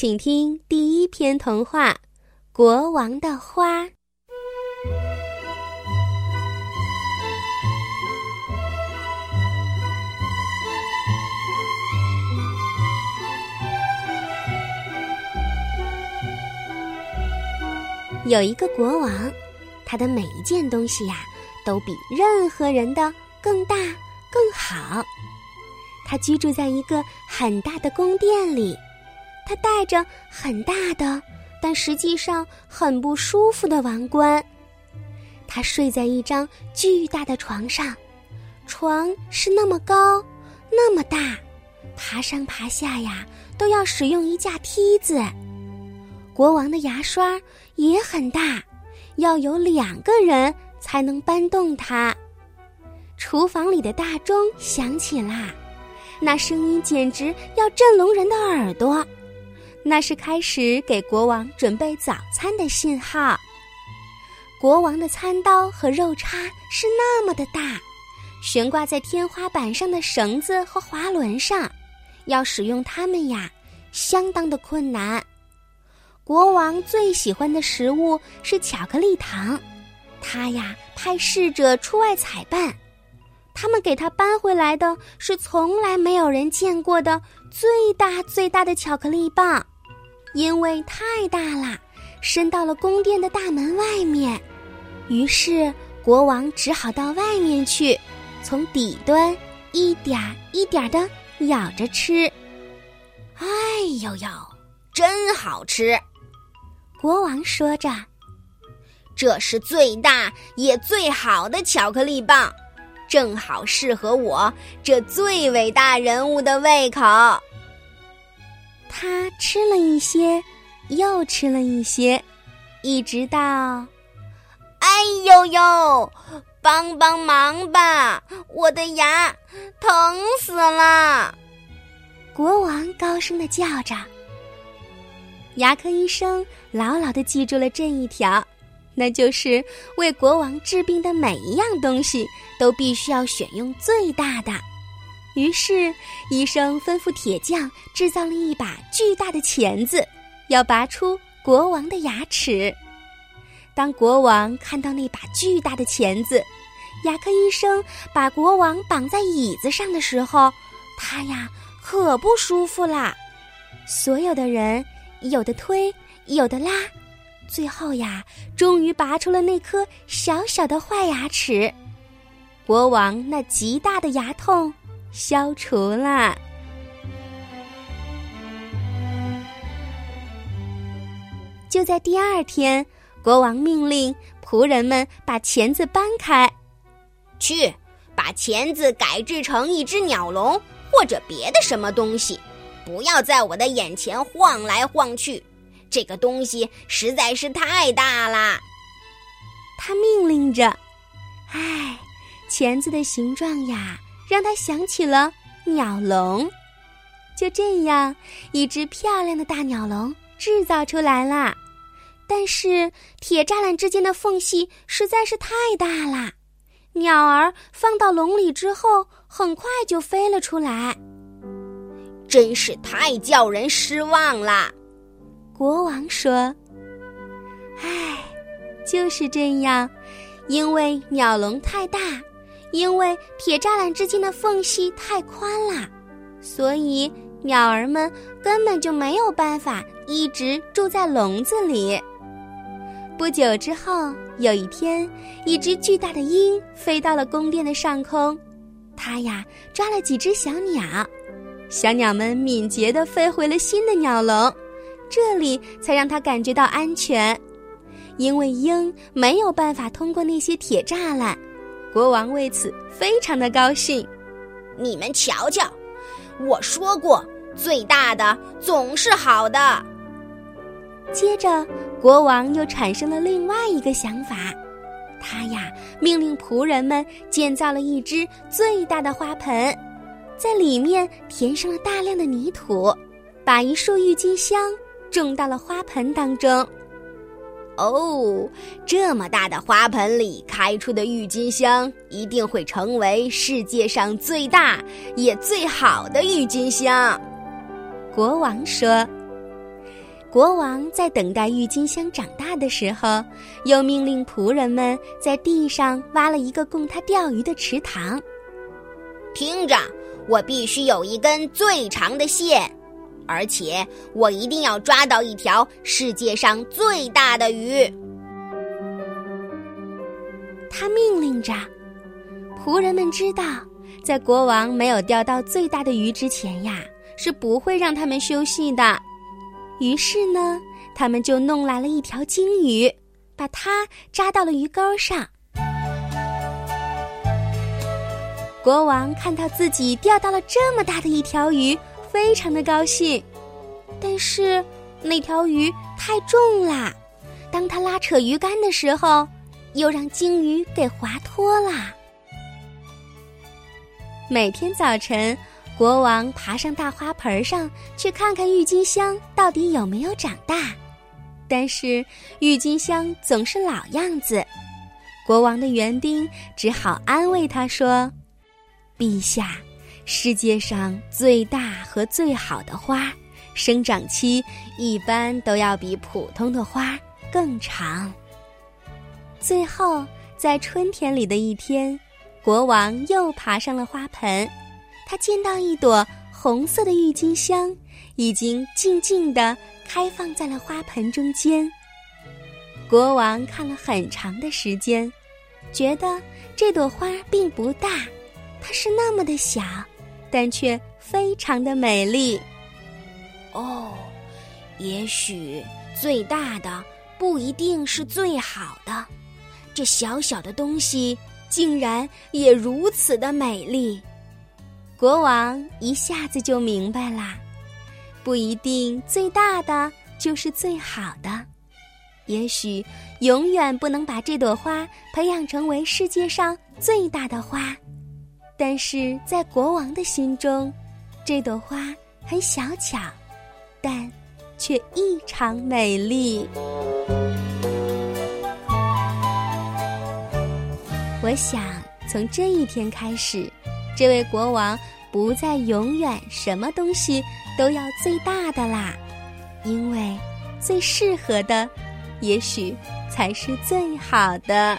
请听第一篇童话《国王的花》。有一个国王，他的每一件东西呀，都比任何人的更大更好。他居住在一个很大的宫殿里。他戴着很大的，但实际上很不舒服的王冠。他睡在一张巨大的床上，床是那么高，那么大，爬上爬下呀都要使用一架梯子。国王的牙刷也很大，要有两个人才能搬动它。厨房里的大钟响起啦，那声音简直要震聋人的耳朵。那是开始给国王准备早餐的信号。国王的餐刀和肉叉是那么的大，悬挂在天花板上的绳子和滑轮上，要使用它们呀，相当的困难。国王最喜欢的食物是巧克力糖，他呀派侍者出外采办，他们给他搬回来的是从来没有人见过的最大最大的巧克力棒。因为太大了，伸到了宫殿的大门外面，于是国王只好到外面去，从底端一点一点的咬着吃。哎呦呦，真好吃！国王说着：“这是最大也最好的巧克力棒，正好适合我这最伟大人物的胃口。”他吃了一些，又吃了一些，一直到，哎呦呦，帮帮忙吧！我的牙疼死了！国王高声的叫着。牙科医生牢牢的记住了这一条，那就是为国王治病的每一样东西都必须要选用最大的。于是，医生吩咐铁匠制造了一把巨大的钳子，要拔出国王的牙齿。当国王看到那把巨大的钳子，牙科医生把国王绑在椅子上的时候，他呀可不舒服啦。所有的人有的推，有的拉，最后呀，终于拔出了那颗小小的坏牙齿。国王那极大的牙痛。消除了。就在第二天，国王命令仆人们把钳子搬开，去把钳子改制成一只鸟笼或者别的什么东西，不要在我的眼前晃来晃去。这个东西实在是太大啦。他命令着：“唉，钳子的形状呀。”让他想起了鸟笼，就这样，一只漂亮的大鸟笼制造出来了。但是铁栅栏之间的缝隙实在是太大了，鸟儿放到笼里之后，很快就飞了出来。真是太叫人失望了，国王说：“唉，就是这样，因为鸟笼太大。”因为铁栅栏之间的缝隙太宽了，所以鸟儿们根本就没有办法一直住在笼子里。不久之后，有一天，一只巨大的鹰飞到了宫殿的上空，它呀抓了几只小鸟，小鸟们敏捷地飞回了新的鸟笼，这里才让它感觉到安全，因为鹰没有办法通过那些铁栅栏。国王为此非常的高兴。你们瞧瞧，我说过，最大的总是好的。接着，国王又产生了另外一个想法，他呀命令仆人们建造了一只最大的花盆，在里面填上了大量的泥土，把一束郁金香种到了花盆当中。哦，这么大的花盆里开出的郁金香一定会成为世界上最大也最好的郁金香。国王说：“国王在等待郁金香长大的时候，又命令仆人们在地上挖了一个供他钓鱼的池塘。听着，我必须有一根最长的线，而且我一定要抓到一条世界上最大的鱼。他命令着，仆人们知道，在国王没有钓到最大的鱼之前呀，是不会让他们休息的。于是呢，他们就弄来了一条鲸鱼，把它扎到了鱼钩上。国王看到自己钓到了这么大的一条鱼，非常的高兴。但是那条鱼太重啦，当他拉扯鱼竿的时候，又让鲸鱼给滑脱了。每天早晨。国王爬上大花盆上去看看郁金香到底有没有长大，但是郁金香总是老样子。国王的园丁只好安慰他说：“陛下，世界上最大和最好的花，生长期一般都要比普通的花更长。”最后，在春天里的一天，国王又爬上了花盆。他见到一朵红色的郁金香，已经静静地开放在了花盆中间。国王看了很长的时间，觉得这朵花并不大，它是那么的小，但却非常的美丽。哦，也许最大的不一定是最好的，这小小的东西竟然也如此的美丽。国王一下子就明白啦，不一定最大的就是最好的，也许永远不能把这朵花培养成为世界上最大的花，但是在国王的心中，这朵花很小巧，但却异常美丽。我想从这一天开始。这位国王不再永远什么东西都要最大的啦，因为最适合的，也许才是最好的。